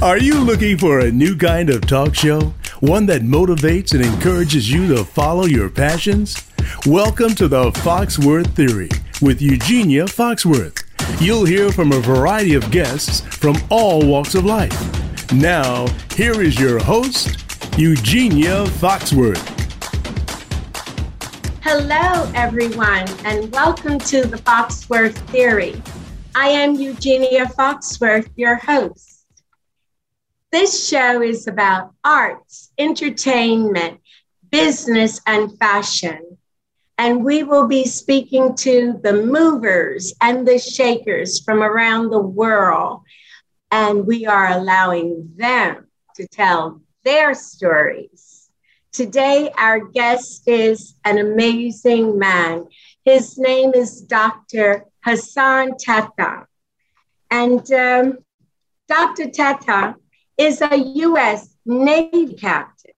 Are you looking for a new kind of talk show? One that motivates and encourages you to follow your passions? Welcome to the Foxworth Theory with Eugenia Foxworth. You'll hear from a variety of guests from all walks of life. Now, here is your host, Eugenia Foxworth. Hello, everyone, and welcome to the Foxworth Theory. I am Eugenia Foxworth, your host. This show is about arts, entertainment, business, and fashion. And we will be speaking to the movers and the shakers from around the world. And we are allowing them to tell their stories. Today, our guest is an amazing man. His name is Dr. Hassan Tetteh. And um, Dr. Tetteh is a U.S. Navy captain,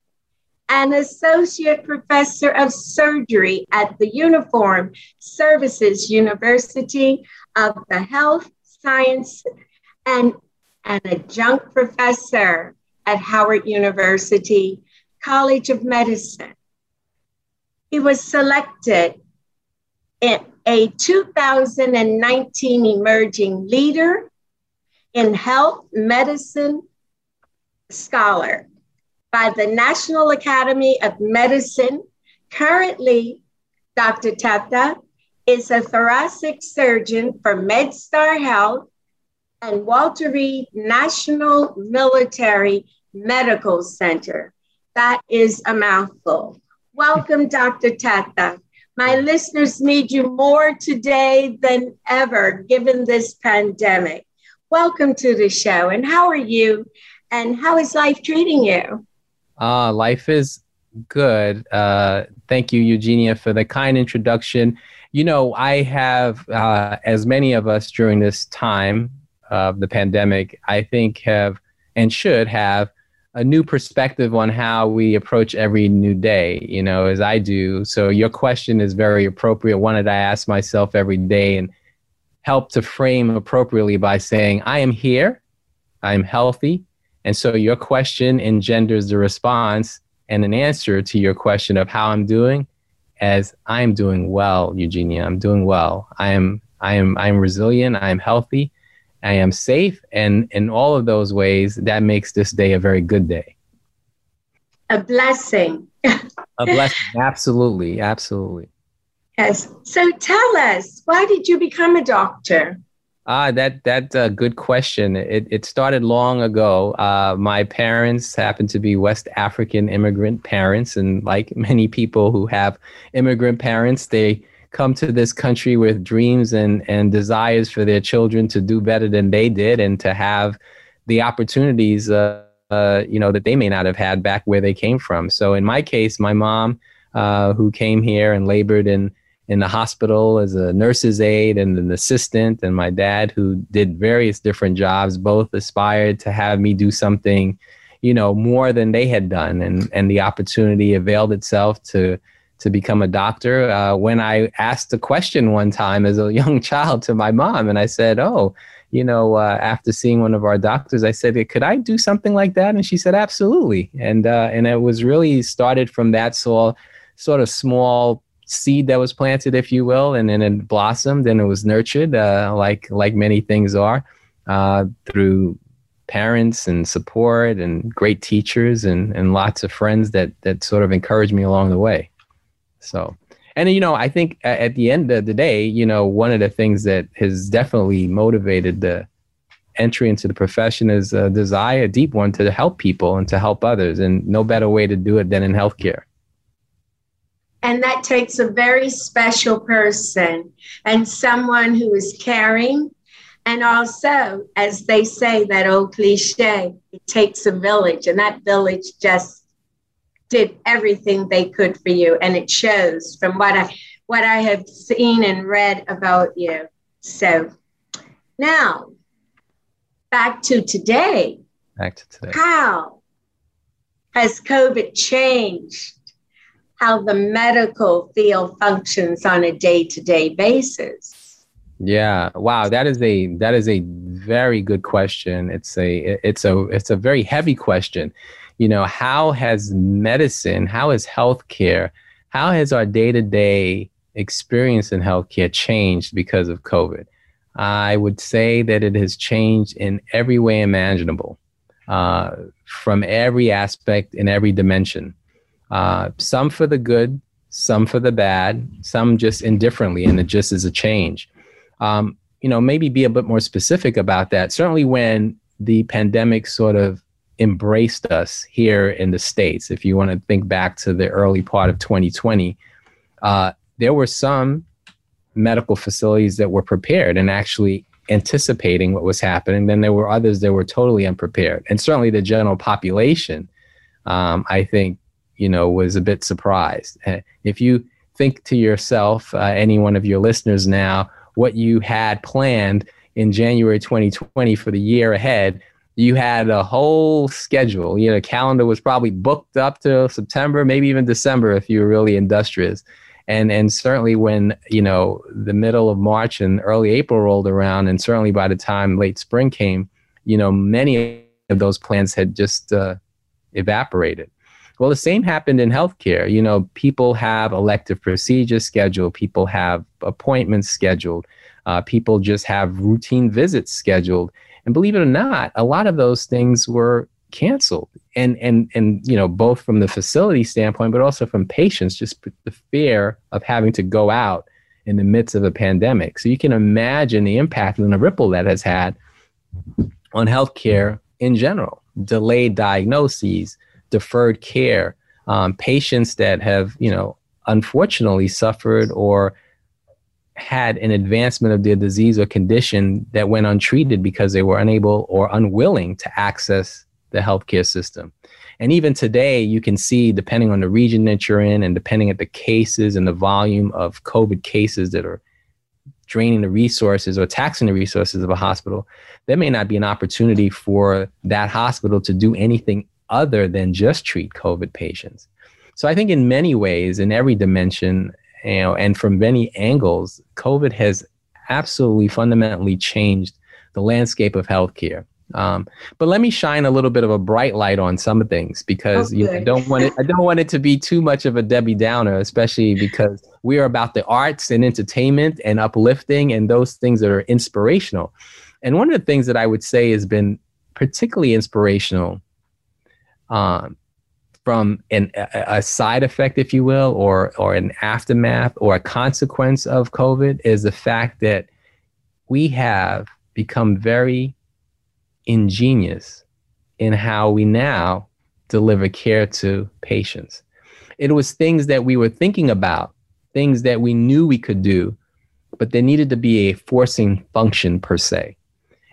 an associate professor of surgery at the Uniform Services University of the Health Science and an adjunct professor at Howard University College of Medicine. He was selected in a 2019 Emerging Leader in Health Medicine scholar by the National Academy of Medicine. Currently, Dr. Tetteh is a thoracic surgeon for MedStar Health and Walter Reed National Military Medical Center. That is a mouthful. Welcome, Dr. Tetteh. My listeners need you more today than ever, given this pandemic. Welcome to the show. And how are you? And how is life treating you? Uh, life is good. Uh, thank you, Eugenia, for the kind introduction. You know, I have, uh, as many of us during this time of the pandemic, I think have and should have a new perspective on how we approach every new day, you know, as I do. So your question is very appropriate, one that I ask myself every day and help to frame appropriately by saying, I am here, I'm healthy, and so your question engenders the response and an answer to your question of how I'm doing as I'm doing well, Eugenia. I'm doing well. I am I am I am resilient, I am healthy, I am safe, and in all of those ways, that makes this day a very good day. A blessing. a blessing, absolutely, absolutely. Yes. So tell us, why did you become a doctor? Ah, that that's a good question. It it started long ago. Uh, my parents happened to be West African immigrant parents, and like many people who have immigrant parents, they come to this country with dreams and and desires for their children to do better than they did, and to have the opportunities, uh, uh, you know, that they may not have had back where they came from. So in my case, my mom, uh, who came here and labored in in the hospital as a nurse's aide and an assistant, and my dad, who did various different jobs, both aspired to have me do something, you know, more than they had done, and and the opportunity availed itself to to become a doctor. Uh, when I asked a question one time as a young child to my mom, and I said, "Oh." You know, uh, after seeing one of our doctors, I said, "Could I do something like that?" And she said, "Absolutely." And uh, and it was really started from that sort sort of small seed that was planted, if you will, and then it blossomed and it was nurtured, uh, like like many things are, uh, through parents and support and great teachers and and lots of friends that that sort of encouraged me along the way. So, and you know, I think at the end of the day, you know, one of the things that has definitely motivated the entry into the profession is a desire, a deep one, to help people and to help others, and no better way to do it than in healthcare. And that takes a very special person and someone who is caring. And also, as they say, that old cliche, it takes a village. And that village just did everything they could for you. And it shows from what I what I have seen and read about you. So now back to today. Back to today. How has COVID changed how the medical field functions on a day to day basis. Yeah. Wow. That is a that is a very good question. It's a it's a it's a very heavy question. You know, how has medicine, how has healthcare, how has our day to day experience in healthcare changed because of COVID? I would say that it has changed in every way imaginable, uh, from every aspect in every dimension. Uh, some for the good, some for the bad, some just indifferently, and it just is a change. Um, you know, maybe be a bit more specific about that. Certainly, when the pandemic sort of embraced us here in the states, if you want to think back to the early part of 2020, uh, there were some medical facilities that were prepared and actually anticipating what was happening. Then there were others that were totally unprepared, and certainly the general population, um, I think, you know, was a bit surprised. If you think to yourself, uh, any one of your listeners now, what you had planned in January 2020 for the year ahead, you had a whole schedule. You know, calendar was probably booked up to September, maybe even December if you were really industrious and and certainly when you know the middle of March and early April rolled around, and certainly by the time late spring came, you know many of those plans had just uh, evaporated. Well, the same happened in healthcare. You know, people have elective procedures scheduled, people have appointments scheduled, uh, people just have routine visits scheduled, and believe it or not, a lot of those things were canceled. And and and you know both from the facility standpoint but also from patients just the fear of having to go out in the midst of a pandemic. So you can imagine the impact and the ripple that has had on healthcare in general. Delayed diagnoses deferred care um, patients that have you know unfortunately suffered or had an advancement of their disease or condition that went untreated because they were unable or unwilling to access the healthcare system. And even today, you can see, depending on the region that you're in and depending at the cases and the volume of COVID cases that are draining the resources or taxing the resources of a hospital, there may not be an opportunity for that hospital to do anything other than just treat COVID patients. So I think in many ways, in every dimension, you know, and from many angles, COVID has absolutely fundamentally changed the landscape of healthcare. Um, but let me shine a little bit of a bright light on some things because okay. you know, I don't want it. I don't want it to be too much of a Debbie Downer, especially because we are about the arts and entertainment and uplifting and those things that are inspirational. And one of the things that I would say has been particularly inspirational um, from an, a, side effect, if you will, or or an aftermath or a consequence of COVID is the fact that we have become very ingenious in how we now deliver care to patients. It was things that we were thinking about, things that we knew we could do, but there needed to be a forcing function per se.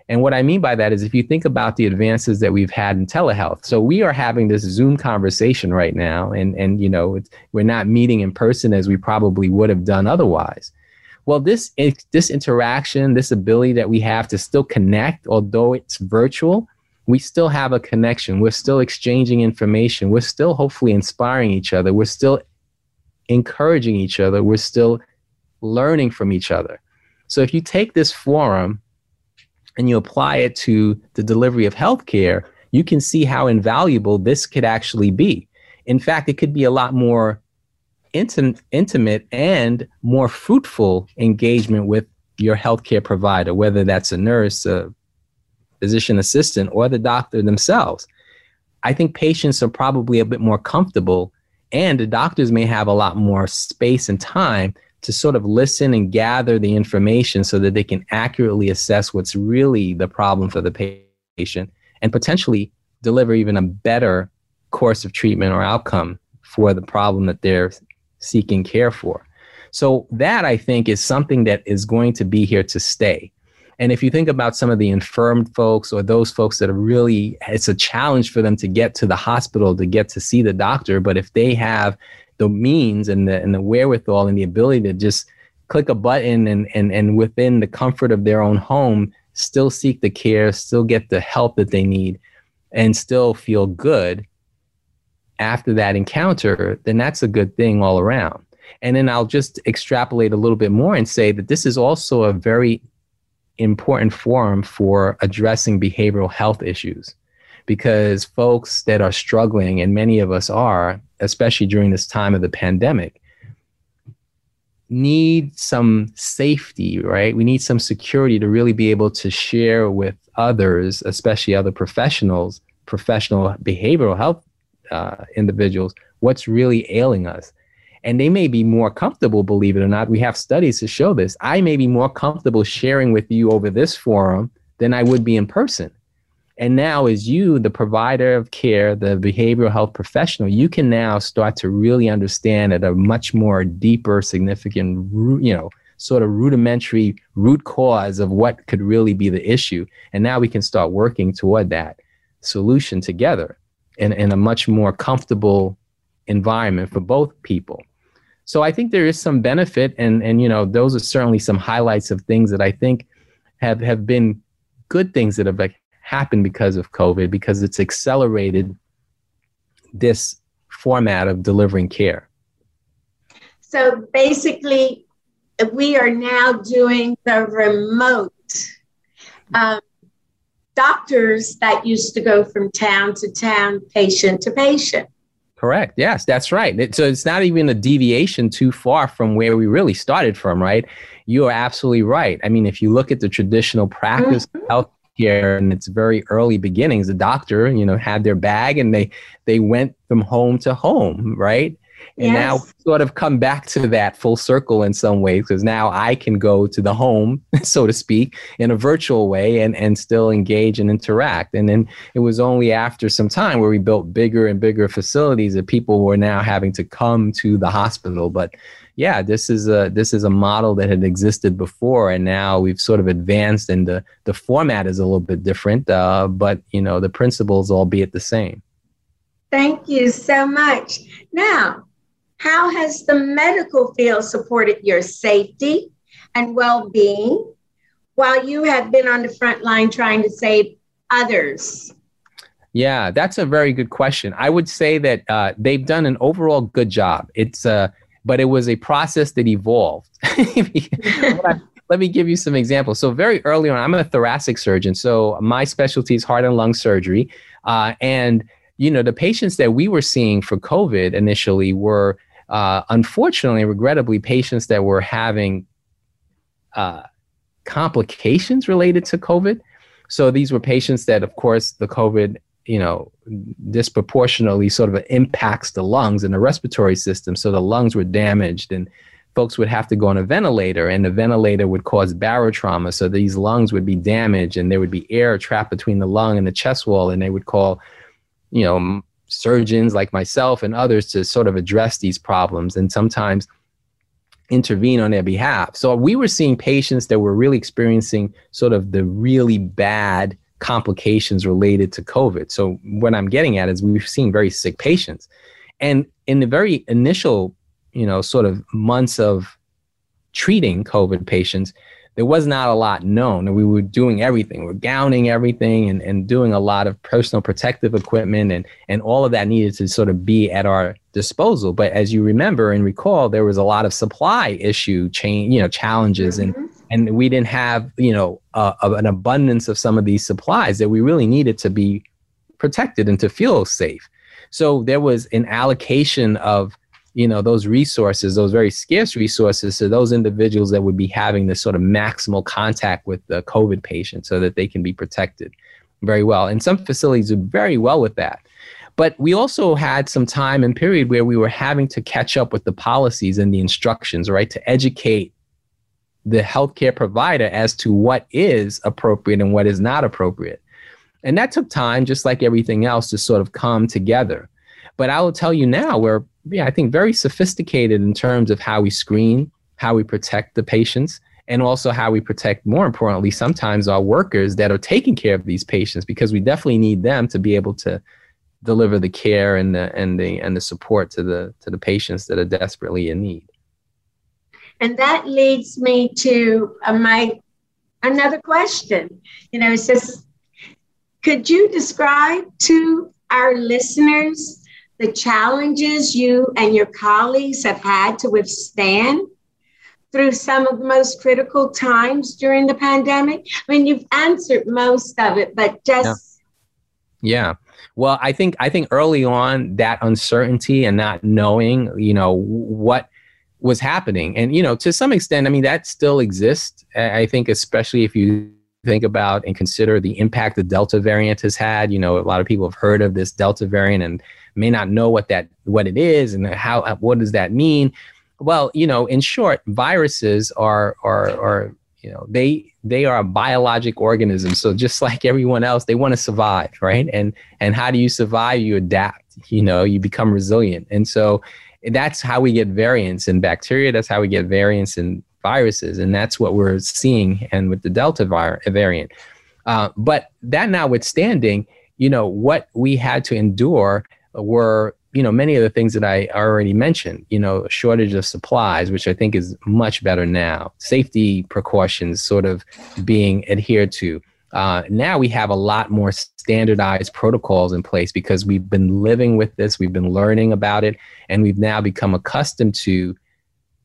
And what I mean by that is if you think about the advances that we've had in telehealth. So we are having this Zoom conversation right now and and you know, we're not meeting in person as we probably would have done otherwise. Well, this this interaction, this ability that we have to still connect, although it's virtual, we still have a connection. We're still exchanging information. We're still hopefully inspiring each other. We're still encouraging each other. We're still learning from each other. So if you take this forum and you apply it to the delivery of healthcare, you can see how invaluable this could actually be. In fact, it could be a lot more intimate, intimate and more fruitful engagement with your healthcare provider, whether that's a nurse, a physician assistant, or the doctor themselves. I think patients are probably a bit more comfortable, and the doctors may have a lot more space and time to sort of listen and gather the information so that they can accurately assess what's really the problem for the patient and potentially deliver even a better course of treatment or outcome for the problem that they're seeking care for. So that I think is something that is going to be here to stay. And if you think about some of the infirmed folks or those folks that are really, it's a challenge for them to get to the hospital to get to see the doctor. But if they have the means and the, and the wherewithal and the ability to just click a button and, and, and within the comfort of their own home, still seek the care, still get the help that they need, and still feel good, after that encounter, then that's a good thing all around. And then I'll just extrapolate a little bit more and say that this is also a very important forum for addressing behavioral health issues because folks that are struggling, and many of us are, especially during this time of the pandemic, need some safety, right? We need some security to really be able to share with others, especially other professionals, professional behavioral health uh, individuals, what's really ailing us. And they may be more comfortable, believe it or not. We have studies to show this. I may be more comfortable sharing with you over this forum than I would be in person. And now, as you, the provider of care, the behavioral health professional, you can now start to really understand at a much more deeper, significant, you know, sort of rudimentary root cause of what could really be the issue. And now we can start working toward that solution together in, in a much more comfortable environment for both people. So I think there is some benefit, and and you know those are certainly some highlights of things that I think have have been good things that have happened because of COVID because it's accelerated this format of delivering care. So basically, we are now doing the remote. Um, doctors that used to go from town to town, patient to patient. Correct. Yes, that's right. It, so it's not even a deviation too far from where we really started from, right? You are absolutely right. I mean, if you look at the traditional practice mm-hmm. of health care in its very early beginnings, the doctor, you know, had their bag and they they went from home to home, right? And yes. now sort of come back to that full circle in some ways because now I can go to the home, so to speak, in a virtual way and, and still engage and interact. And then it was only after some time where we built bigger and bigger facilities that people were now having to come to the hospital. But yeah, this is a this is a model that had existed before, and now we've sort of advanced, and the the format is a little bit different, uh, but you know the principles albeit the same. Thank you so much. Now, how has the medical field supported your safety and well being while you have been on the front line trying to save others? Yeah, that's a very good question. I would say that uh, they've done an overall good job. It's uh, but it was a process that evolved. Let me give you some examples. So very early on, I'm a thoracic surgeon, so my specialty is heart and lung surgery, uh, and you know the patients that we were seeing for COVID initially were uh, unfortunately, regrettably, patients that were having uh, complications related to COVID. So these were patients that, of course, the COVID, you know, disproportionately sort of impacts the lungs and the respiratory system. So the lungs were damaged and folks would have to go on a ventilator and the ventilator would cause barotrauma. So these lungs would be damaged and there would be air trapped between the lung and the chest wall and they would call, you know, surgeons like myself and others to sort of address these problems and sometimes intervene on their behalf. So we were seeing patients that were really experiencing sort of the really bad complications related to COVID. So what I'm getting at is we've seen very sick patients. And in the very initial, you know, sort of months of treating COVID patients, there was not a lot known and we were doing everything we're gowning everything and, and doing a lot of personal protective equipment and, and all of that needed to sort of be at our disposal but as you remember and recall there was a lot of supply issue chain you know challenges mm-hmm. and we didn't have you know uh, an abundance of some of these supplies that we really needed to be protected and to feel safe. So there was an allocation of you know those resources those very scarce resources to those individuals that would be having this sort of maximal contact with the covid patient so that they can be protected very well. And some facilities did very well with that. But we also had some time and period where we were having to catch up with the policies and the instructions right to educate the healthcare provider as to what is appropriate and what is not appropriate and that took time just like everything else to sort of come together but I will tell you now, we're, yeah, I think very sophisticated in terms of how we screen, how we protect the patients, and also how we protect, more importantly, sometimes our workers that are taking care of these patients, because we definitely need them to be able to deliver the care and the and the and the support to the to the patients that are desperately in need. And that leads me to uh, my another question. You know, it says, could you describe to our listeners the challenges you and your colleagues have had to withstand through some of the most critical times during the pandemic? I mean, you've answered most of it, but just. Yeah. yeah. Well, I think I think early on that uncertainty and not knowing, you know, what was happening, and you know, to some extent, I mean, that still exists. I think, especially if you think about and consider the impact the Delta variant has had. You know, a lot of people have heard of this Delta variant and may not know what that what it is and how uh, what does that mean. Well, you know, in short, viruses are are are you know they they are a biologic organism. So just like everyone else, they want to survive, right? And and how do you survive? You adapt. You know, you become resilient. And so that's how we get variants in bacteria. That's how we get variants in viruses, and that's what we're seeing. And with the Delta variant, uh, but that notwithstanding, you know what we had to endure were you know many of the things that I already mentioned. You know, shortage of supplies, which I think is much better now. Safety precautions sort of being adhered to. Uh, now we have a lot more standardized protocols in place because we've been living with this, we've been learning about it, and we've now become accustomed to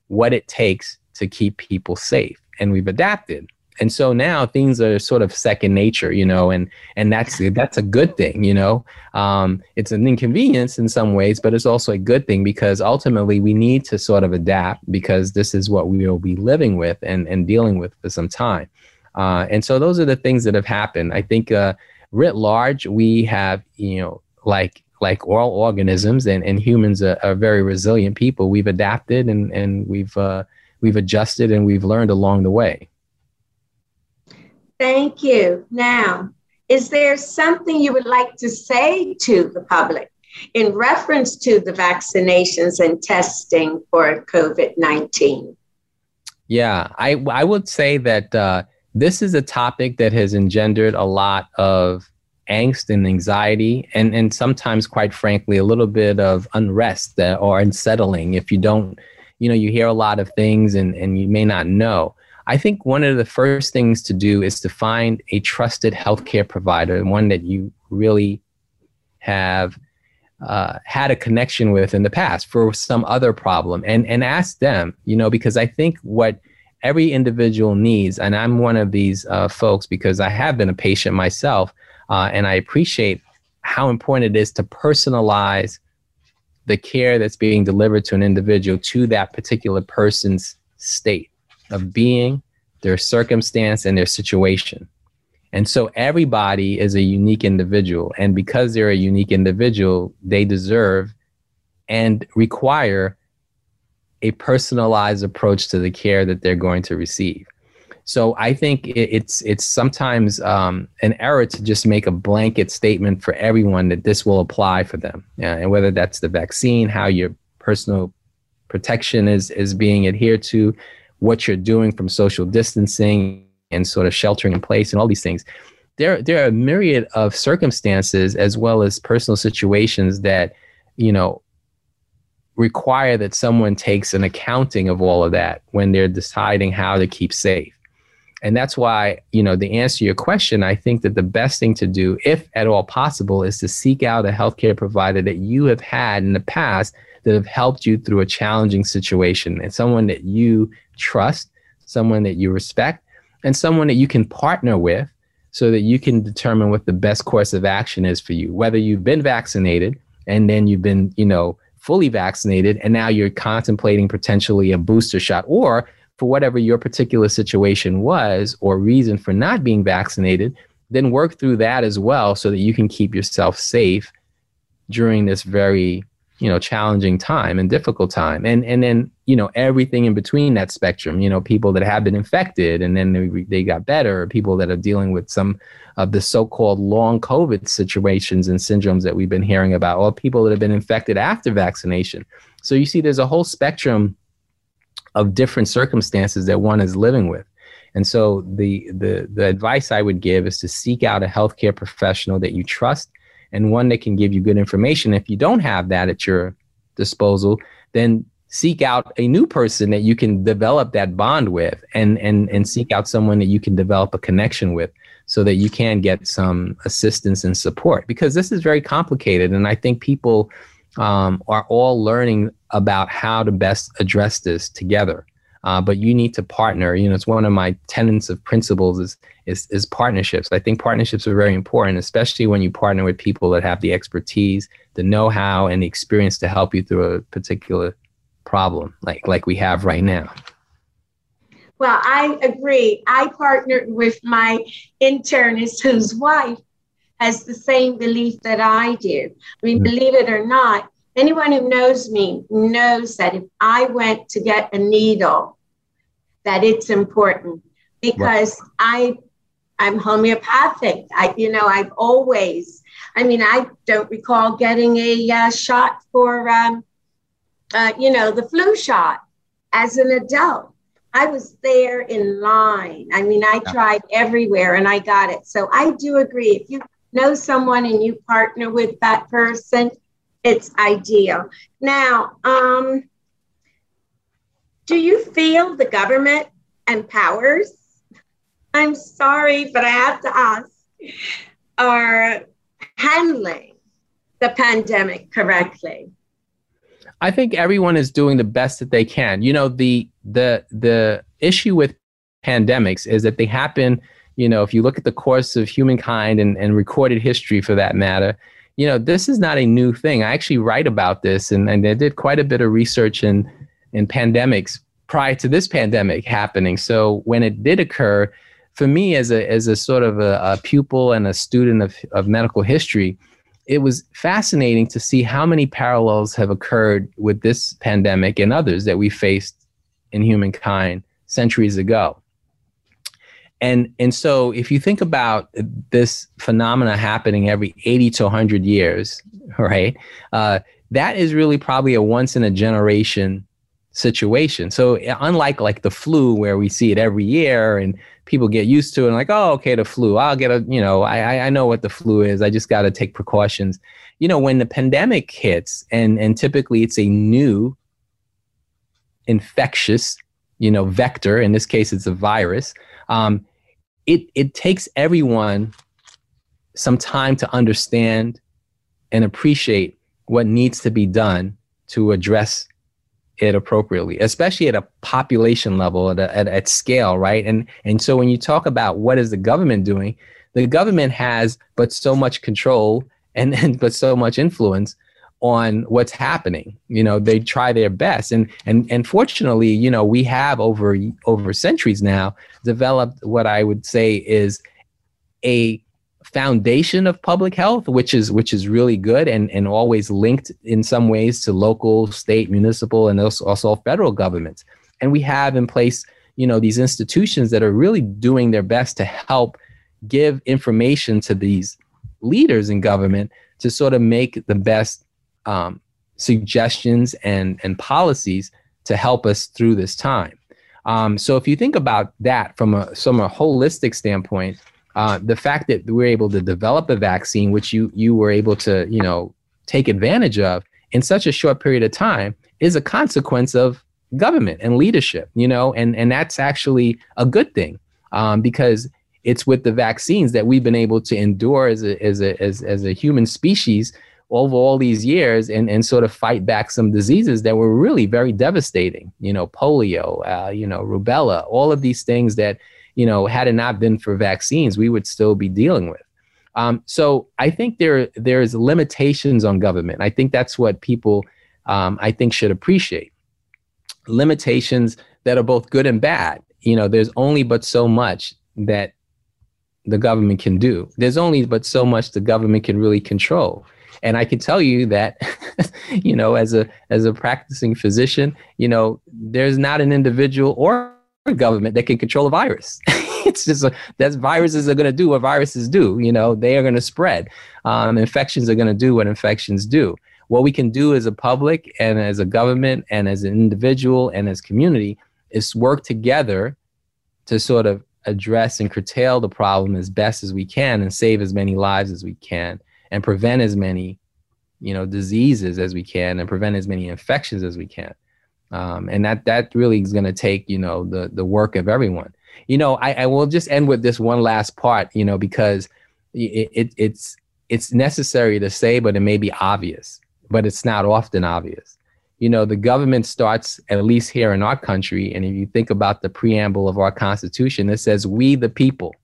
what it takes to keep people safe. And we've adapted and so now things are sort of second nature you know and and that's that's a good thing you know um, it's an inconvenience in some ways but it's also a good thing because ultimately we need to sort of adapt because this is what we will be living with and and dealing with for some time uh, and so those are the things that have happened i think uh, writ large we have you know like like all organisms and, and humans are, are very resilient people we've adapted and and we've uh, we've adjusted and we've learned along the way Thank you. Now, is there something you would like to say to the public in reference to the vaccinations and testing for COVID 19? Yeah, I, I would say that uh, this is a topic that has engendered a lot of angst and anxiety, and, and sometimes, quite frankly, a little bit of unrest that, or unsettling if you don't, you know, you hear a lot of things and, and you may not know. I think one of the first things to do is to find a trusted healthcare provider, one that you really have uh, had a connection with in the past for some other problem, and and ask them, you know, because I think what every individual needs, and I'm one of these uh, folks because I have been a patient myself, uh, and I appreciate how important it is to personalize the care that's being delivered to an individual to that particular person's state of being, their circumstance, and their situation. And so everybody is a unique individual. And because they're a unique individual, they deserve and require a personalized approach to the care that they're going to receive. So I think it's it's sometimes um, an error to just make a blanket statement for everyone that this will apply for them, yeah, and whether that's the vaccine, how your personal protection is is being adhered to, what you're doing from social distancing and sort of sheltering in place and all these things. There, there are a myriad of circumstances as well as personal situations that, you know, require that someone takes an accounting of all of that when they're deciding how to keep safe. And that's why, you know, the answer to your question, I think that the best thing to do, if at all possible, is to seek out a healthcare provider that you have had in the past that have helped you through a challenging situation and someone that you trust, someone that you respect, and someone that you can partner with so that you can determine what the best course of action is for you. Whether you've been vaccinated and then you've been, you know, fully vaccinated and now you're contemplating potentially a booster shot or for whatever your particular situation was or reason for not being vaccinated, then work through that as well so that you can keep yourself safe during this very you know challenging time and difficult time. And and then you know everything in between that spectrum you know people that have been infected and then they, they got better people that are dealing with some of the so-called long covid situations and syndromes that we've been hearing about or people that have been infected after vaccination. So you see there's a whole spectrum of different circumstances that one is living with. And so the the the advice i would give is to seek out a healthcare professional that you trust and one that can give you good information. If you don't have that at your disposal, then seek out a new person that you can develop that bond with and and and seek out someone that you can develop a connection with so that you can get some assistance and support because this is very complicated and I think people um, are all learning about how to best address this together. Uh, but you need to partner. You know, it's one of my tenets of principles is, is is partnerships. I think partnerships are very important, especially when you partner with people that have the expertise, the know-how, and the experience to help you through a particular problem, like like we have right now. Well, I agree. I partnered with my internist whose wife has the same belief that I do. I mean, mm-hmm. believe it or not, anyone who knows me knows that if I went to get a needle, that it's important because right. I I'm homeopathic. I you know I've always I mean I don't recall getting a uh, shot for um, uh, you know the flu shot as an adult. I was there in line. I mean I tried everywhere and I got it. So I do agree. If you know someone and you partner with that person, it's ideal. Now, um, do you feel the government and powers, I'm sorry, but I have to ask, are handling the pandemic correctly? I think everyone is doing the best that they can. You know, the the the issue with pandemics is that they happen, you know, if you look at the course of humankind and, and recorded history for that matter, you know, this is not a new thing. I actually write about this and, and I did quite a bit of research in, in pandemics prior to this pandemic happening. So when it did occur, for me as a, as a sort of a, a pupil and a student of, of medical history, it was fascinating to see how many parallels have occurred with this pandemic and others that we faced in humankind centuries ago and and so if you think about this phenomena happening every 80 to 100 years right uh, that is really probably a once in a generation situation. So unlike like the flu where we see it every year and people get used to it and like oh okay the flu. I'll get a you know i i know what the flu is. I just got to take precautions. You know when the pandemic hits and and typically it's a new infectious you know vector in this case it's a virus um, it it takes everyone some time to understand and appreciate what needs to be done to address it appropriately, especially at a population level, at, a, at, at scale, right? And and so when you talk about what is the government doing, the government has but so much control and, and but so much influence on what's happening. You know, they try their best, and and and fortunately, you know, we have over over centuries now developed what I would say is a foundation of public health, which is which is really good and and always linked in some ways to local, state, municipal, and also, also federal governments. And we have in place, you know, these institutions that are really doing their best to help give information to these leaders in government to sort of make the best um, suggestions and, and policies to help us through this time. Um, so if you think about that from a, from a holistic standpoint, uh, the fact that we're able to develop a vaccine, which you, you were able to, you know, take advantage of in such a short period of time is a consequence of government and leadership, you know, and, and that's actually a good thing um, because it's with the vaccines that we've been able to endure as a, as a, as, as a human species over all these years and, and sort of fight back some diseases that were really very devastating. You know, polio, uh, you know, rubella, all of these things that, you know, had it not been for vaccines, we would still be dealing with. Um, so I think there there's limitations on government. I think that's what people um, I think should appreciate. Limitations that are both good and bad. You know, there's only but so much that the government can do. There's only but so much the government can really control. And I can tell you that, you know, as a as a practicing physician, you know, there's not an individual or government that can control a virus. it's just a, viruses are going to do what viruses do. You know, they are going to spread. Um, infections are going to do what infections do. What we can do as a public and as a government and as an individual and as community is work together to sort of address and curtail the problem as best as we can and save as many lives as we can and prevent as many you know diseases as we can and prevent as many infections as we can um, and that that really is going to take you know the the work of everyone you know I, I will just end with this one last part you know because it, it it's it's necessary to say but it may be obvious but it's not often obvious. You know, the government starts, at least here in our country, and if you think about the preamble of our Constitution, it says, We the people.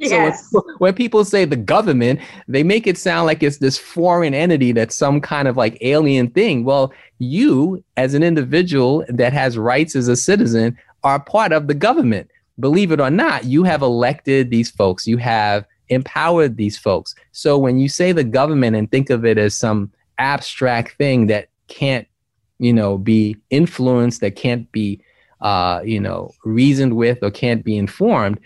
Yes. so when, when, people say the government, they make it sound like it's this foreign entity that's some kind of like alien thing. Well, you, as an individual that has rights as a citizen, are part of the government. Believe it or not, you have elected these folks. You have empowered these folks. So when you say the government and think of it as some abstract thing that can't, you know, be influenced, that can't be, uh, you know, reasoned with or can't be informed,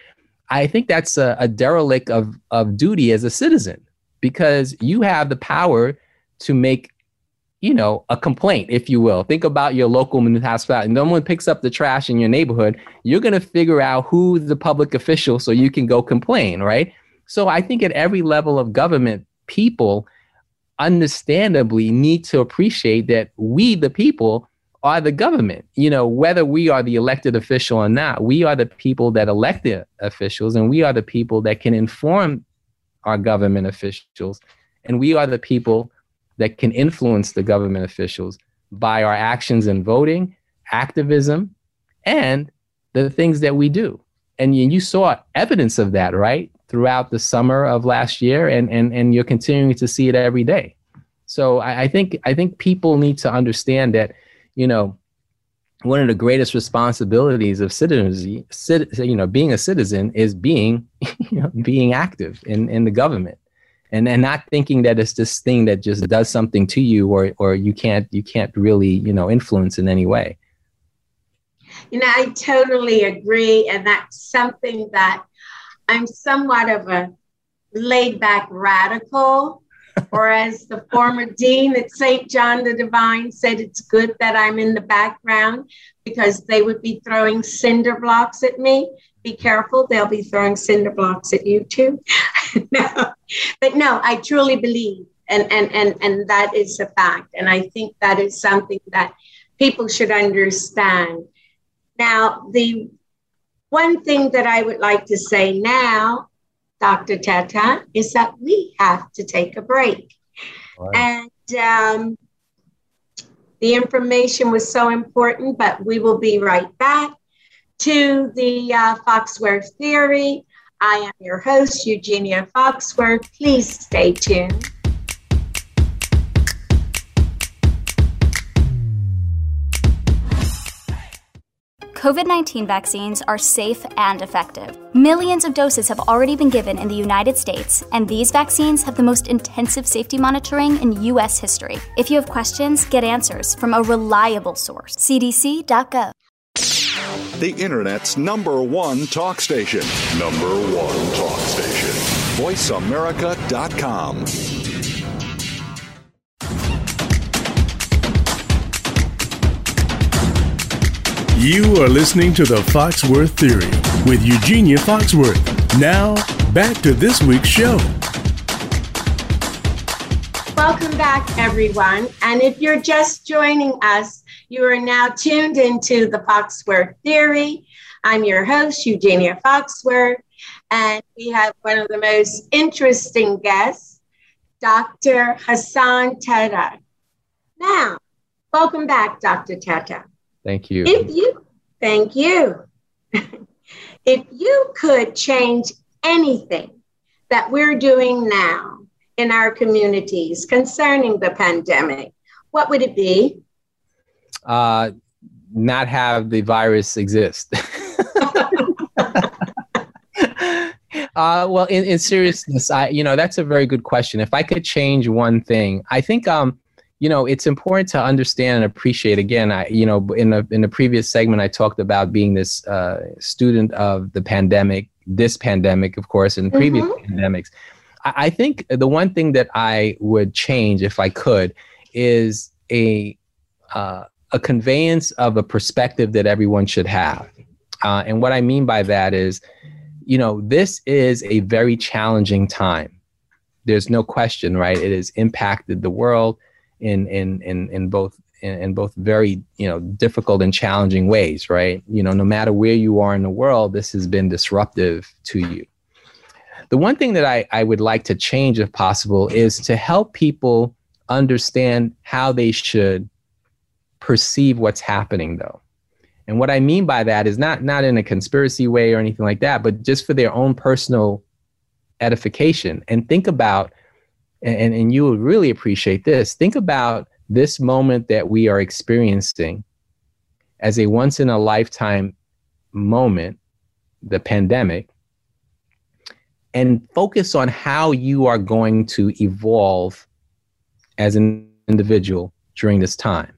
I think that's a, a derelict of, of duty as a citizen because you have the power to make you know, a complaint, if you will. Think about your local municipality. No one picks up the trash in your neighborhood. You're going to figure out who's the public official so you can go complain, right? So I think at every level of government, people understandably need to appreciate that we, the people, are the government. You know, whether we are the elected official or not, we are the people that elect the officials, and we are the people that can inform our government officials, and we are the people that can influence the government officials by our actions in voting, activism, and the things that we do. And you saw evidence of that, right? throughout the summer of last year, and and and you're continuing to see it every day. So I, I think I think people need to understand that, you know, one of the greatest responsibilities of citizens, you know, being a citizen is being, you know, being active in, in the government, and and not thinking that it's this thing that just does something to you, or or you can't you can't really you know influence in any way. You know, I totally agree, and that's something that I'm somewhat of a laid back radical, or as the former dean at St. John the Divine said, it's good that I'm in the background because they would be throwing cinder blocks at me. Be careful, they'll be throwing cinder blocks at you too. no. But no, I truly believe, and, and, and, and that is a fact. And I think that is something that people should understand. Now, the one thing that I would like to say now, Dr. Tetteh, is that we have to take a break. Right. And um, the information was so important, but we will be right back to the uh, Foxworth Theory. I am your host, Eugenia Foxworth. Please stay tuned. COVID 19 vaccines are safe and effective. Millions of doses have already been given in the United States, and these vaccines have the most intensive safety monitoring in U.S. history. If you have questions, get answers from a reliable source cdc.gov. The Internet's number one talk station. Number one talk station. VoiceAmerica.com. You are listening to the Foxworth Theory with Eugenia Foxworth. Now, back to this week's show. Welcome back, everyone. And if you're just joining us, you are now tuned into the Foxworth Theory. I'm your host, Eugenia Foxworth, and we have one of the most interesting guests, Dr. Hassan Tetteh. Now, welcome back, Dr. Tetteh. Thank you. If you, thank you. if you could change anything that we're doing now in our communities concerning the pandemic, what would it be? Uh, not have the virus exist. Uh, well, in, in seriousness, I you know that's a very good question. If I could change one thing, I think um, you know it's important to understand and appreciate again i you know in the in the previous segment i talked about being this uh, student of the pandemic this pandemic of course and previous mm-hmm. pandemics. I, I, think the one thing that i would change if i could is a uh, a conveyance of a perspective that everyone should have. Uh, and what i mean by that is you know this is a very challenging time. There's no question right? It has impacted the world in in in, in both in, in both very you know difficult and challenging ways right you know no matter where you are in the world this has been disruptive to you the one thing that I, I would like to change if possible is to help people understand how they should perceive what's happening though. And what I mean by that is not not in a conspiracy way or anything like that, but just for their own personal edification. And think about, and, and you would really appreciate this. Think about this moment that we are experiencing as a once in a lifetime moment, the pandemic, and focus on how you are going to evolve as an individual during this time.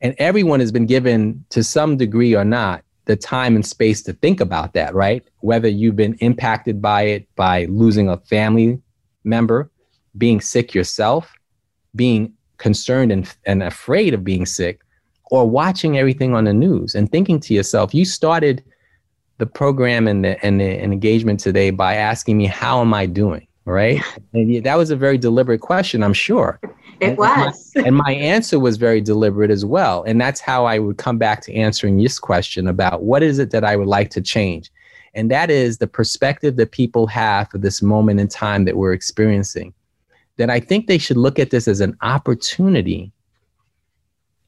And everyone has been given, to some degree or not, the time and space to think about that, right? Whether you've been impacted by it by losing a family member, being sick yourself, being concerned and, and afraid of being sick, or watching everything on the news and thinking to yourself, you started the program and the, and the engagement today by asking me, how am I doing? Right. And that was a very deliberate question, I'm sure. It was. And my, and my answer was very deliberate as well. And that's how I would come back to answering this question about what is it that I would like to change? And that is the perspective that people have for this moment in time that we're experiencing. That I think they should look at this as an opportunity,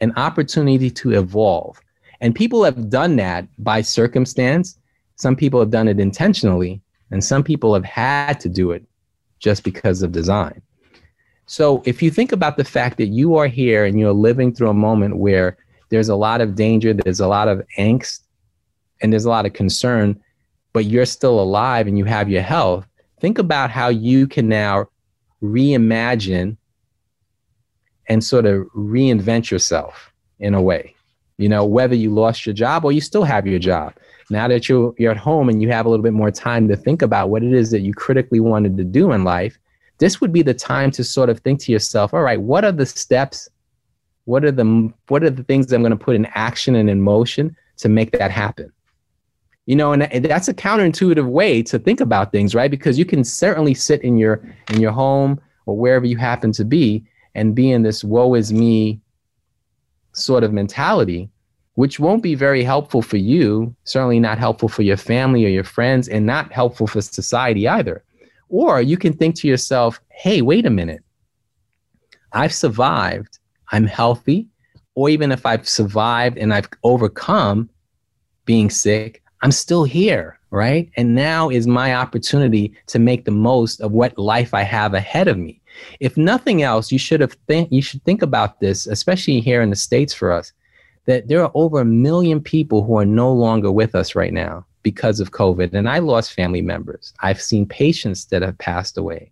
an opportunity to evolve. And people have done that by circumstance. Some people have done it intentionally, and some people have had to do it just because of design. So if you think about the fact that you are here and you're living through a moment where there's a lot of danger, there's a lot of angst, and there's a lot of concern, but you're still alive and you have your health, think about how you can now reimagine and sort of reinvent yourself in a way. You know, whether you lost your job or you still have your job. Now that you're, you're at home and you have a little bit more time to think about what it is that you critically wanted to do in life, this would be the time to sort of think to yourself, all right, what are the steps? What are the what are the things I'm going to put in action and in motion to make that happen? You know, and, that's a counterintuitive way to think about things, right? Because you can certainly sit in your in your home or wherever you happen to be and be in this woe is me sort of mentality, which won't be very helpful for you, certainly not helpful for your family or your friends, and not helpful for society either. Or you can think to yourself, hey, wait a minute. I've survived. I'm healthy. Or even if I've survived and I've overcome being sick, I'm still here, right? And now is my opportunity to make the most of what life I have ahead of me. If nothing else, you should have think you should think about this, especially here in the States for us, that there are over a million people who are no longer with us right now because of COVID. And I lost family members. I've seen patients that have passed away.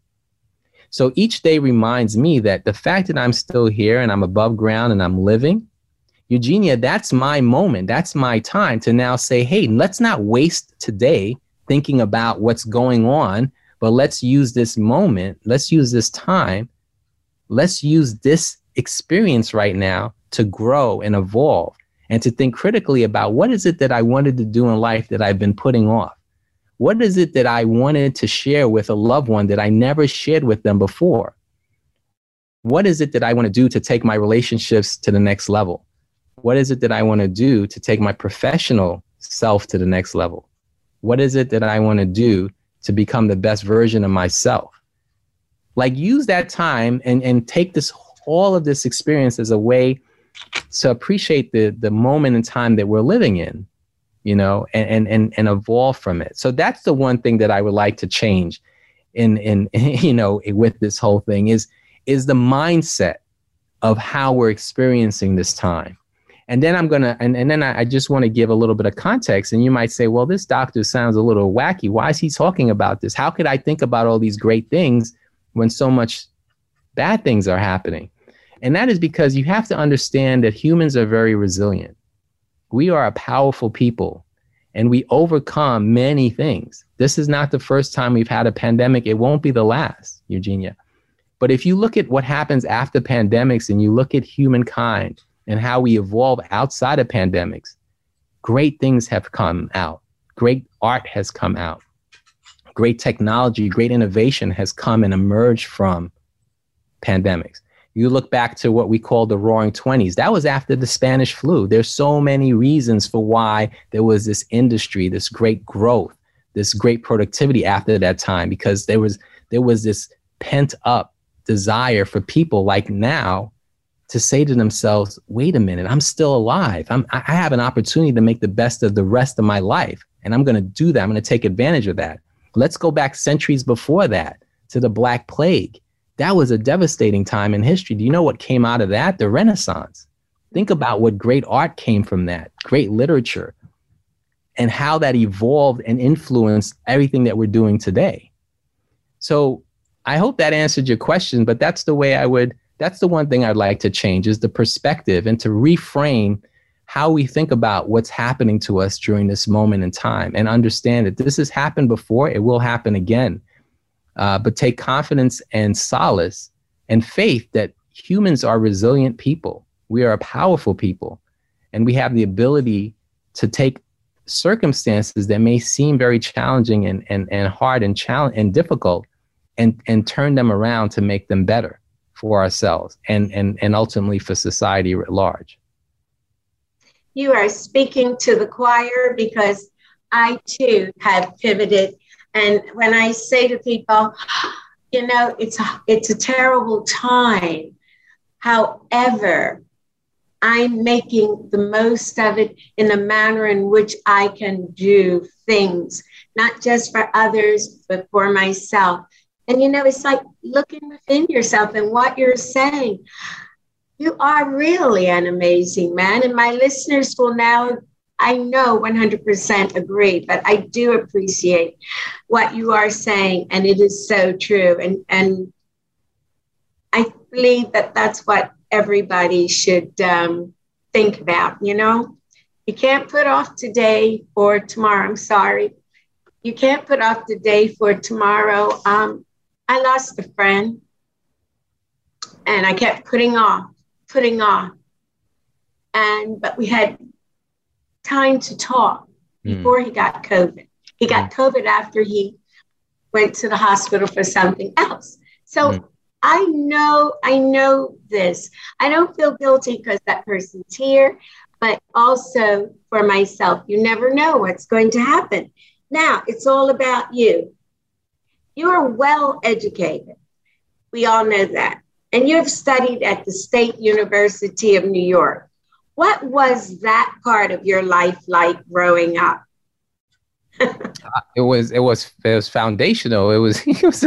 So each day reminds me that the fact that I'm still here and I'm above ground and I'm living, Eugenia, that's my moment. That's my time to now say, hey, let's not waste today thinking about what's going on, but let's use this moment, let's use this time, let's use this experience right now to grow and evolve and to think critically about what is it that I wanted to do in life that I've been putting off? What is it that I wanted to share with a loved one that I never shared with them before? What is it that I want to do to take my relationships to the next level? What is it that I want to do to take my professional self to the next level? What is it that I want to do to become the best version of myself? Like use that time and, and take this all of this experience as a way to appreciate the the moment in time that we're living in you know and and and, and evolve from it so that's the one thing that i would like to change in in you know with this whole thing is is the mindset of how we're experiencing this time and then i'm gonna and, and then I, I just want to give a little bit of context and you might say well this doctor sounds a little wacky why is he talking about this how could i think about all these great things when so much bad things are happening and that is because you have to understand that humans are very resilient. We are a powerful people and we overcome many things. This is not the first time we've had a pandemic. It won't be the last, Eugenia. But if you look at what happens after pandemics and you look at humankind and how we evolve outside of pandemics, great things have come out. Great art has come out. Great technology, great innovation has come and emerged from pandemics. You look back to what we call the roaring 20s. That was after the Spanish flu. There's so many reasons for why there was this industry, this great growth, this great productivity after that time because there was there was this pent up desire for people like now to say to themselves, wait a minute, I'm still alive. I'm, I have an opportunity to make the best of the rest of my life. And I'm going to do that. I'm going to take advantage of that. Let's go back centuries before that to the Black Plague. That was a devastating time in history. Do you know what came out of that? The Renaissance. Think about what great art came from that, great literature, and how that evolved and influenced everything that we're doing today. So I hope that answered your question, but that's the way I would, that's the one thing I'd like to change is the perspective and to reframe how we think about what's happening to us during this moment in time and understand that this has happened before, it will happen again. Uh, but take confidence and solace and faith that humans are resilient people. We are a powerful people, and we have the ability to take circumstances that may seem very challenging and, and, and hard and challenge and difficult and, and turn them around to make them better for ourselves and, and, and ultimately for society at large. You are speaking to the choir because I too have pivoted. And when I say to people, you know, it's a, it's a terrible time. However, I'm making the most of it in the manner in which I can do things, not just for others, but for myself. And you know, it's like looking within yourself and what you're saying. You are really an amazing man. And my listeners will now, I know 100% agree, but I do appreciate what you are saying. And it is so true. And, and I believe that that's what everybody should um, think about. You know, you can't put off today or tomorrow. I'm sorry. You can't put off the day for tomorrow. Um, I lost a friend and I kept putting off, putting off. And, but we had time to talk mm. before he got COVID. He got mm. COVID after he went to the hospital for something else. So mm. I know, I know this. I don't feel guilty because that person's here, but also for myself. You never know what's going to happen. Now it's all about you. You are well educated. We all know that. And you have studied at the State University of New York. What was that part of your life like growing up? it was it was it was foundational. It was it was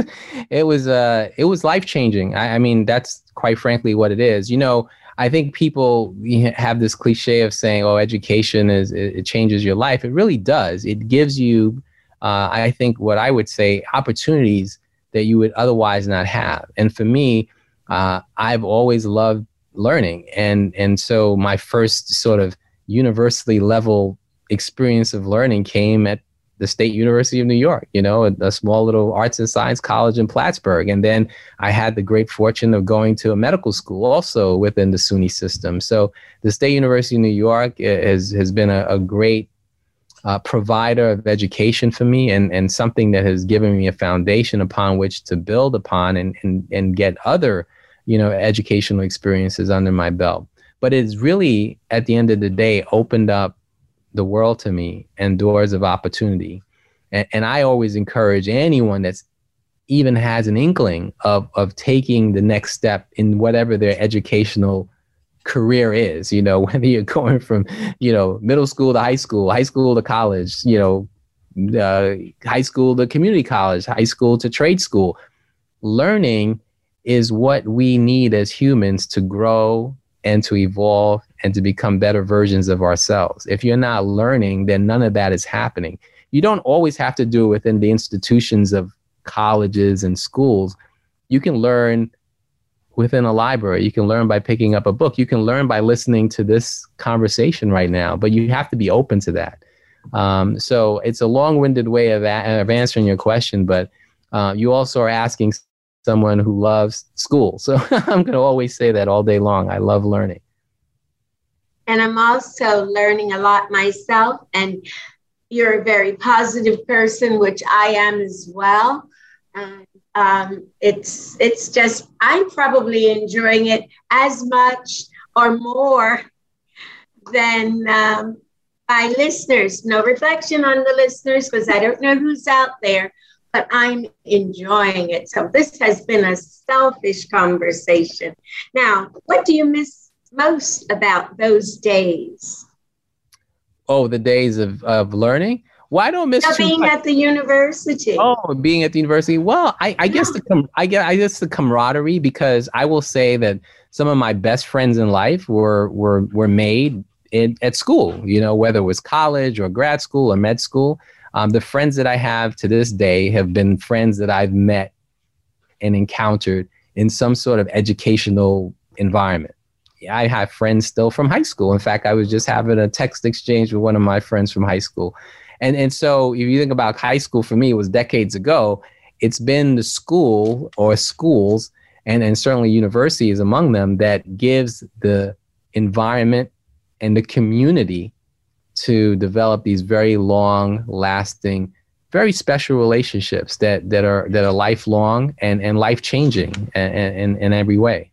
it was uh it was life changing. I, I mean that's quite frankly what it is. You know, I think people have this cliche of saying, "Oh, education is it, it changes your life." It really does. It gives you, uh, I think, what I would say, opportunities that you would otherwise not have. And for me, uh, I've always loved learning, and and so my first sort of universally level experience of learning came at the State University of New York, you know, a, small little arts and science college in Plattsburgh. And then I had the great fortune of going to a medical school also within the SUNY system. So the State University of New York has, has been a, a great uh, provider of education for me and, and something that has given me a foundation upon which to build upon and, and, and get other, you know, educational experiences under my belt. But it's really, at the end of the day, opened up the world to me and doors of opportunity. And, and I always encourage anyone that's even has an inkling of of taking the next step in whatever their educational career is you know whether you're going from you know middle school to high school high school to college you know uh, high school to community college high school to trade school learning is what we need as humans to grow and to evolve and to become better versions of ourselves. If you're not learning, then none of that is happening. You don't always have to do it within the institutions of colleges and schools. You can learn within a library. You can learn by picking up a book. You can learn by listening to this conversation right now, but you have to be open to that. Um, so it's a long winded way of, a- of answering your question, but uh, you also are asking someone who loves school. So I'm going to always say that all day long. I love learning. And I'm also learning a lot myself. And you're a very positive person, which I am as well. And um, it's it's just I'm probably enjoying it as much or more than um, my listeners. No reflection on the listeners because I don't know who's out there, but I'm enjoying it. So this has been a selfish conversation. Now, what do you miss most about those days? Oh, the days of, of learning? Why don't miss being at the university? Oh, being at the university. Well, I, I guess the com- I guess I guess the camaraderie because I will say that some of my best friends in life were were were made in, at school. You know, whether it was college or grad school or med school. Um, the friends that I have to this day have been friends that I've met and encountered in some sort of educational environment. I have friends still from high school. In fact, I was just having a text exchange with one of my friends from high school. And, and so if you think about high school for me, it was decades ago. It's been the school or schools and, and certainly universities among them that gives the environment and the community to develop these very long lasting very special relationships that that are that are lifelong and and life changing in, in, in every way.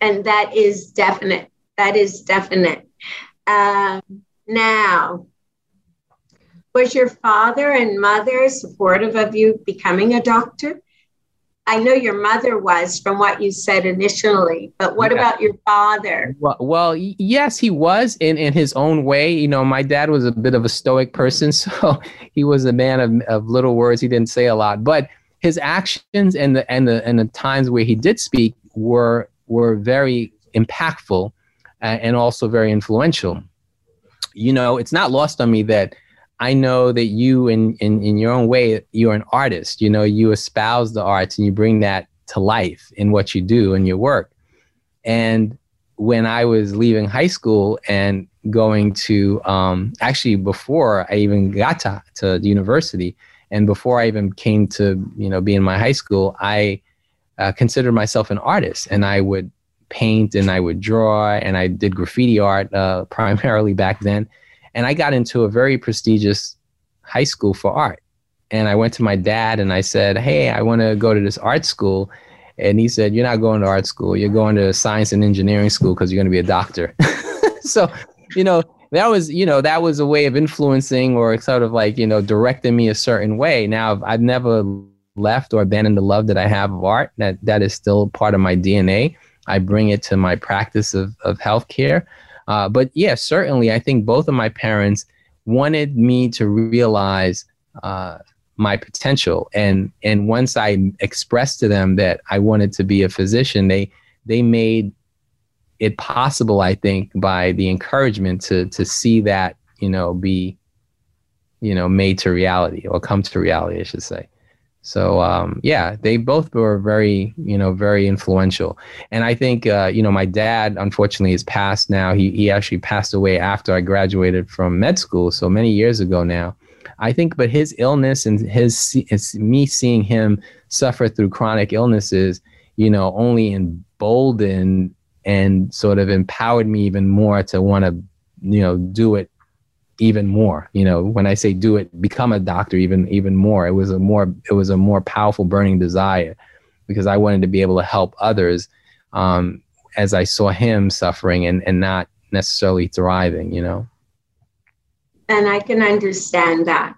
And that is definite. That is definite. Um, now was your father and mother supportive of you becoming a doctor I know your mother was from what you said initially, but what yeah. about your father? Well, well, yes, he was in, in his own way. You know, my dad was a bit of a stoic person, so he was a man of, of little words. He didn't say a lot, but his actions and the and the and the times where he did speak were were very impactful uh, and also very influential. You know, it's not lost on me that I know that you, in, in, in your own way, you're an artist. You know, you espouse the arts and you bring that to life in what you do in your work. And when I was leaving high school and going to, um, actually, before I even got to, to university, and before I even came to, you know, be in my high school, I uh, considered myself an artist, and I would paint and I would draw, and I did graffiti art uh, primarily back then and I got into a very prestigious high school for art. And I went to my dad and I said, Hey, I want to go to this art school. And he said, You're not going to art school. You're going to science and engineering school because you're going to be a doctor. so, you know, that was, you know, that was a way of influencing or sort of like, you know, directing me a certain way. Now, I've never left or abandoned the love that I have of art. That that is still part of my DNA. I bring it to my practice of, of healthcare. Uh, but yeah, certainly, I think both of my parents wanted me to realize uh, my potential, and and once I expressed to them that I wanted to be a physician, they they made it possible. I think by the encouragement to to see that you know be you know made to reality or come to reality, I should say. So um, yeah, they both were very, you know, very influential. And I think, uh, you know, my dad unfortunately is passed now. He he actually passed away after I graduated from med school, so many years ago now. I think, but his illness and his, his me seeing him suffer through chronic illnesses, you know, only emboldened and sort of empowered me even more to want to, you know, do it even more. You know when i say do it become a doctor even even more. It was a more it was a more powerful burning desire because i wanted to be able to help others um, as i saw him suffering and and not necessarily thriving you know? And i can understand that.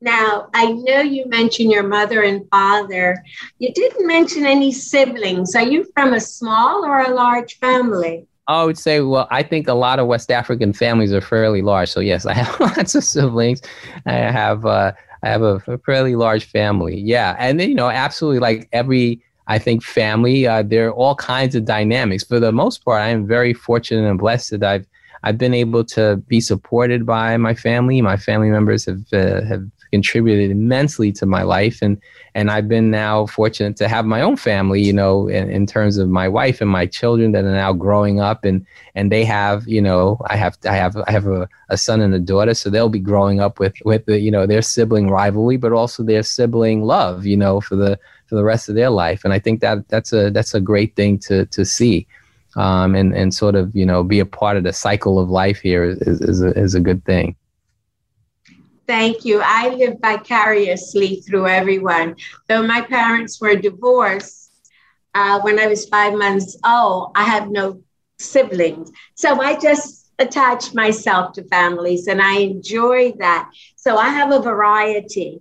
Now i know you mentioned your mother and father. You didn't mention any siblings. Are you from a small or a large family I would say, well, I think a lot of West African families are fairly large. So yes, I have lots of siblings. I have uh, I have a, a, fairly large family. Yeah, and then you know, absolutely, like every I think family, uh, there are all kinds of dynamics. For the most part, I am very fortunate and blessed that I've I've been able to be supported by my family. My family members have uh, have contributed immensely to my life. And and I've been now fortunate to have my own family you know in, in terms of my wife and my children that are now growing up. And and they have you know I have I have I have a, a son and a daughter. So they'll be growing up with with the, you know their sibling rivalry but also their sibling love you know for the for the rest of their life. And I think that that's a that's a great thing to to see um, and and sort of you know be a part of the cycle of life here is is a, is a good thing. Thank you. I live vicariously through everyone. Though my parents were divorced uh, when I was five months old, I have no siblings. So I just attach myself to families and I enjoy that. So I have a variety.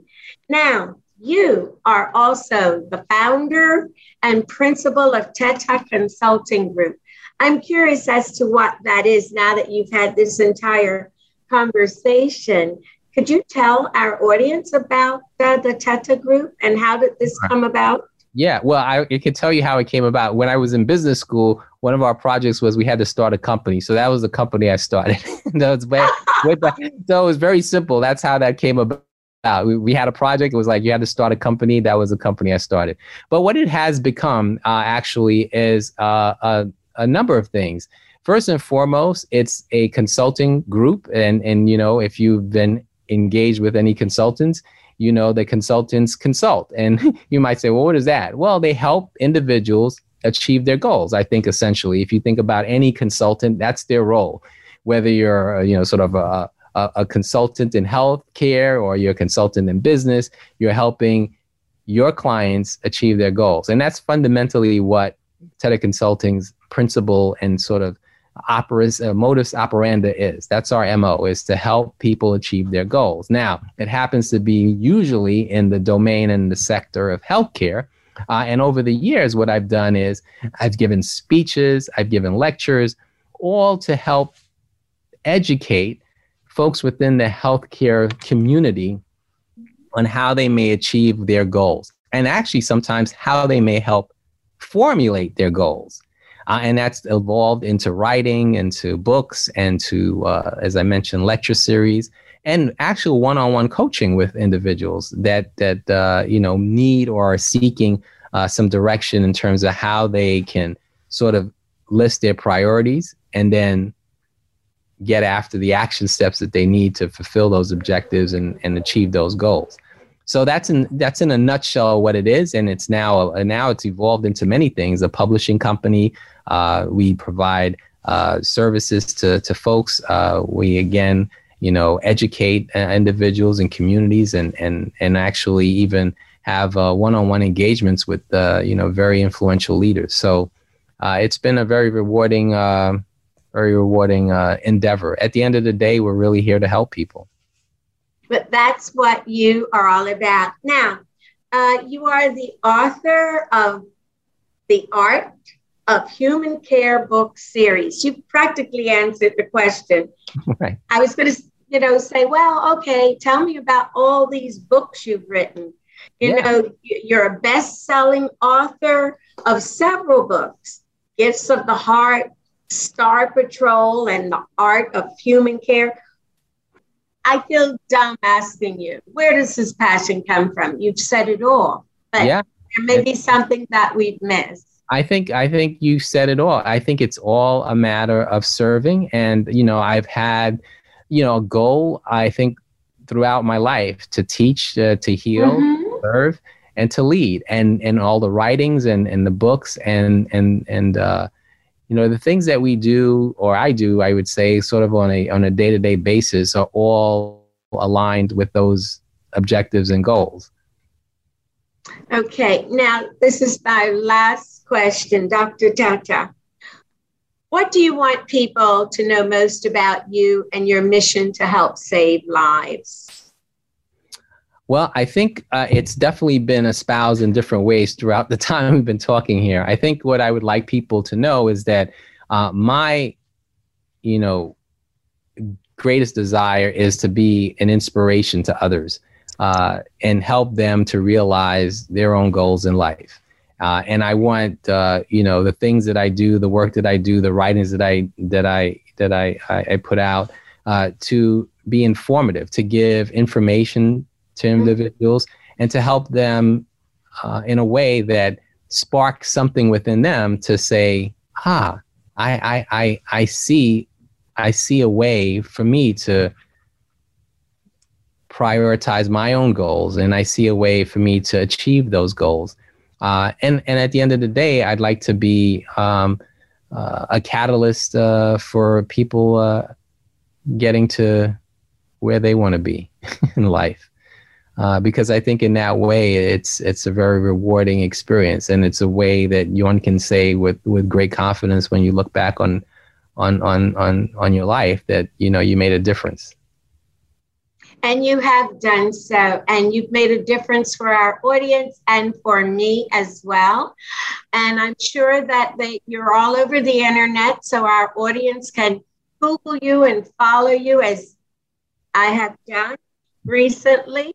Now, you are also the founder and principal of Tetteh Consulting Group. I'm curious as to what that is now that you've had this entire conversation. Could you tell our audience about uh, the Tetteh Group and how did this come about? Yeah, well, I, I can tell you how it came about. When I was in business school, one of our projects was we had to start a company. So that was the company I started. that was way, way back. So it was very simple. That's how that came about. We, we had a project. It was like you had to start a company. That was the company I started. But what it has become uh, actually is uh, a, a number of things. First and foremost, it's a consulting group, and and you know if you've been engaged with any consultants, you know the consultants consult, and you might say, well, what is that? Well, they help individuals achieve their goals. I think essentially, if you think about any consultant, that's their role. Whether you're, uh, you know, sort of a, a, a consultant in healthcare or you're a consultant in business, you're helping your clients achieve their goals. And that's fundamentally what Tetteh Consulting's principle and sort of operas, uh, modus operandi is. That's our MO, is to help people achieve their goals. Now, it happens to be usually in the domain and the sector of healthcare, uh, and over the years, what I've done is I've given speeches, I've given lectures, all to help educate folks within the healthcare community on how they may achieve their goals, and actually sometimes how they may help formulate their goals. Uh, and that's evolved into writing, into books, and to, uh, as I mentioned, lecture series and actual one-on-one coaching with individuals that that uh, you know need or are seeking uh, some direction in terms of how they can sort of list their priorities and then get after the action steps that they need to fulfill those objectives and, and achieve those goals. So that's in that's in a nutshell what it is, and it's now now it's evolved into many things. A publishing company. Uh, we provide uh, services to to folks. Uh, we again you know, educate uh, individuals and communities and, and, and actually even have uh, one-on-one engagements with, uh, you know, very influential leaders. So it's been a very rewarding, very rewarding endeavor. At the end of the day, we're really here to help people. But that's what you are all about. Now, uh, you are the author of The Art of Human Care book series. You practically answered the question. Right. I was going to you know, say, well, okay, tell me about all these books you've written. You yeah. know, you're a best selling author of several books Gifts of the Heart, Star Patrol, and The Art of Human Care. I feel dumb asking you, where does this passion come from? You've said it all, but yeah. there may be something that we've missed. I think I think you said it all. I think it's all a matter of serving, and you know, I've had you know, a goal, I think, throughout my life to teach, uh, to heal, mm-hmm. serve, and to lead. And, and all the writings and, and the books and, and, and, uh, you know, the things that we do, or I do, I would say, sort of on a, on a day to day basis, are all aligned with those objectives and goals. Okay, now this is my last question, Dr. Tetteh. What do you want people to know most about you and your mission to help save lives? Well, I think uh, it's definitely been espoused in different ways throughout the time we've been talking here. I think what I would like people to know is that uh, my, you know, greatest desire is to be an inspiration to others uh, and help them to realize their own goals in life. Uh, and I want uh, you know the things that I do, the work that I do, the writings that I that I that I I, I put out uh, to be informative, to give information to individuals, and to help them uh, in a way that sparks something within them to say, "Ah, I I I I see I see a way for me to." prioritize my own goals and I see a way for me to achieve those goals. Uh, and and at the end of the day, I'd like to be um, uh, a catalyst uh, for people uh, getting to where they want to be in life. Uh, because I think in that way, it's it's a very rewarding experience, and it's a way that one can say with with great confidence when you look back on on on on on your life that you know you made a difference. And you have done so. And you've made a difference for our audience and for me as well. And i'm sure that they, you're all over the internet so our audience can google you and follow you as i have done recently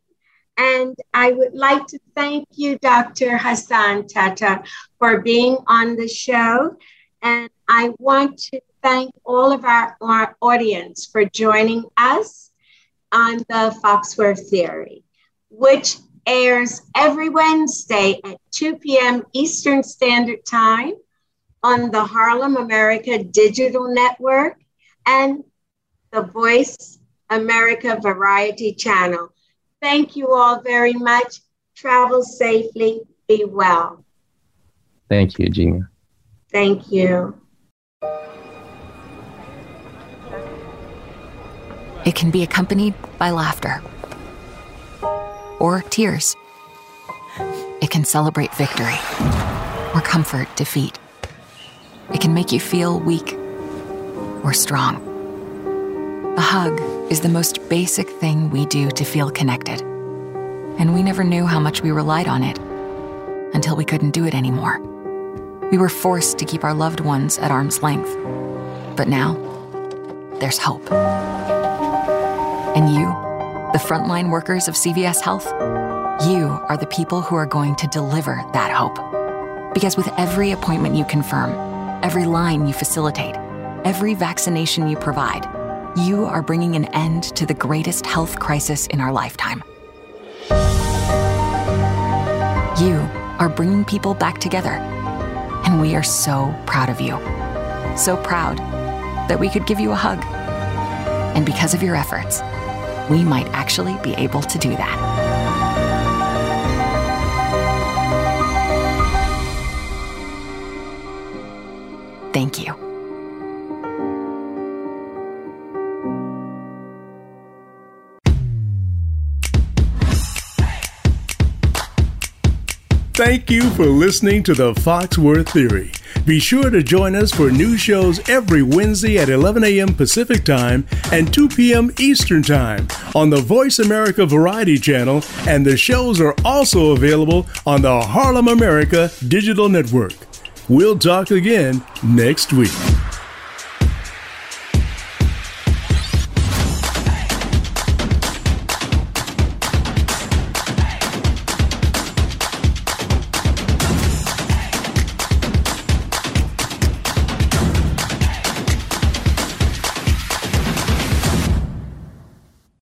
and I would like to thank you, Dr. Hassan Tetteh, for being on the show. And I want to thank all of our, our audience for joining us on the Foxworth Theory, which airs every Wednesday at 2 p.m. Eastern Standard Time on the Harlem America Digital Network and the Voice America Variety Channel. Thank you all very much. Travel safely. Be well. Thank you, Gina. Thank you. It can be accompanied by laughter or tears. It can celebrate victory or comfort defeat. It can make you feel weak or strong. A hug is the most basic thing we do to feel connected. And we never knew how much we relied on it until we couldn't do it anymore. We were forced to keep our loved ones at arm's length. But now, there's hope. And you, the frontline workers of CVS Health, you are the people who are going to deliver that hope. Because with every appointment you confirm, every line you facilitate, every vaccination you provide, you are bringing an end to the greatest health crisis in our lifetime. You are bringing people back together, and we are so proud of you. So proud that we could give you a hug. And because of your efforts, we might actually be able to do that. Thank you. Thank you for listening to the Foxworth Theory. Be sure to join us for new shows every Wednesday at 11 a.m. Pacific Time and 2 p.m. Eastern Time on the Voice America Variety Channel, and the shows are also available on the Harlem America Digital Network. We'll talk again next week.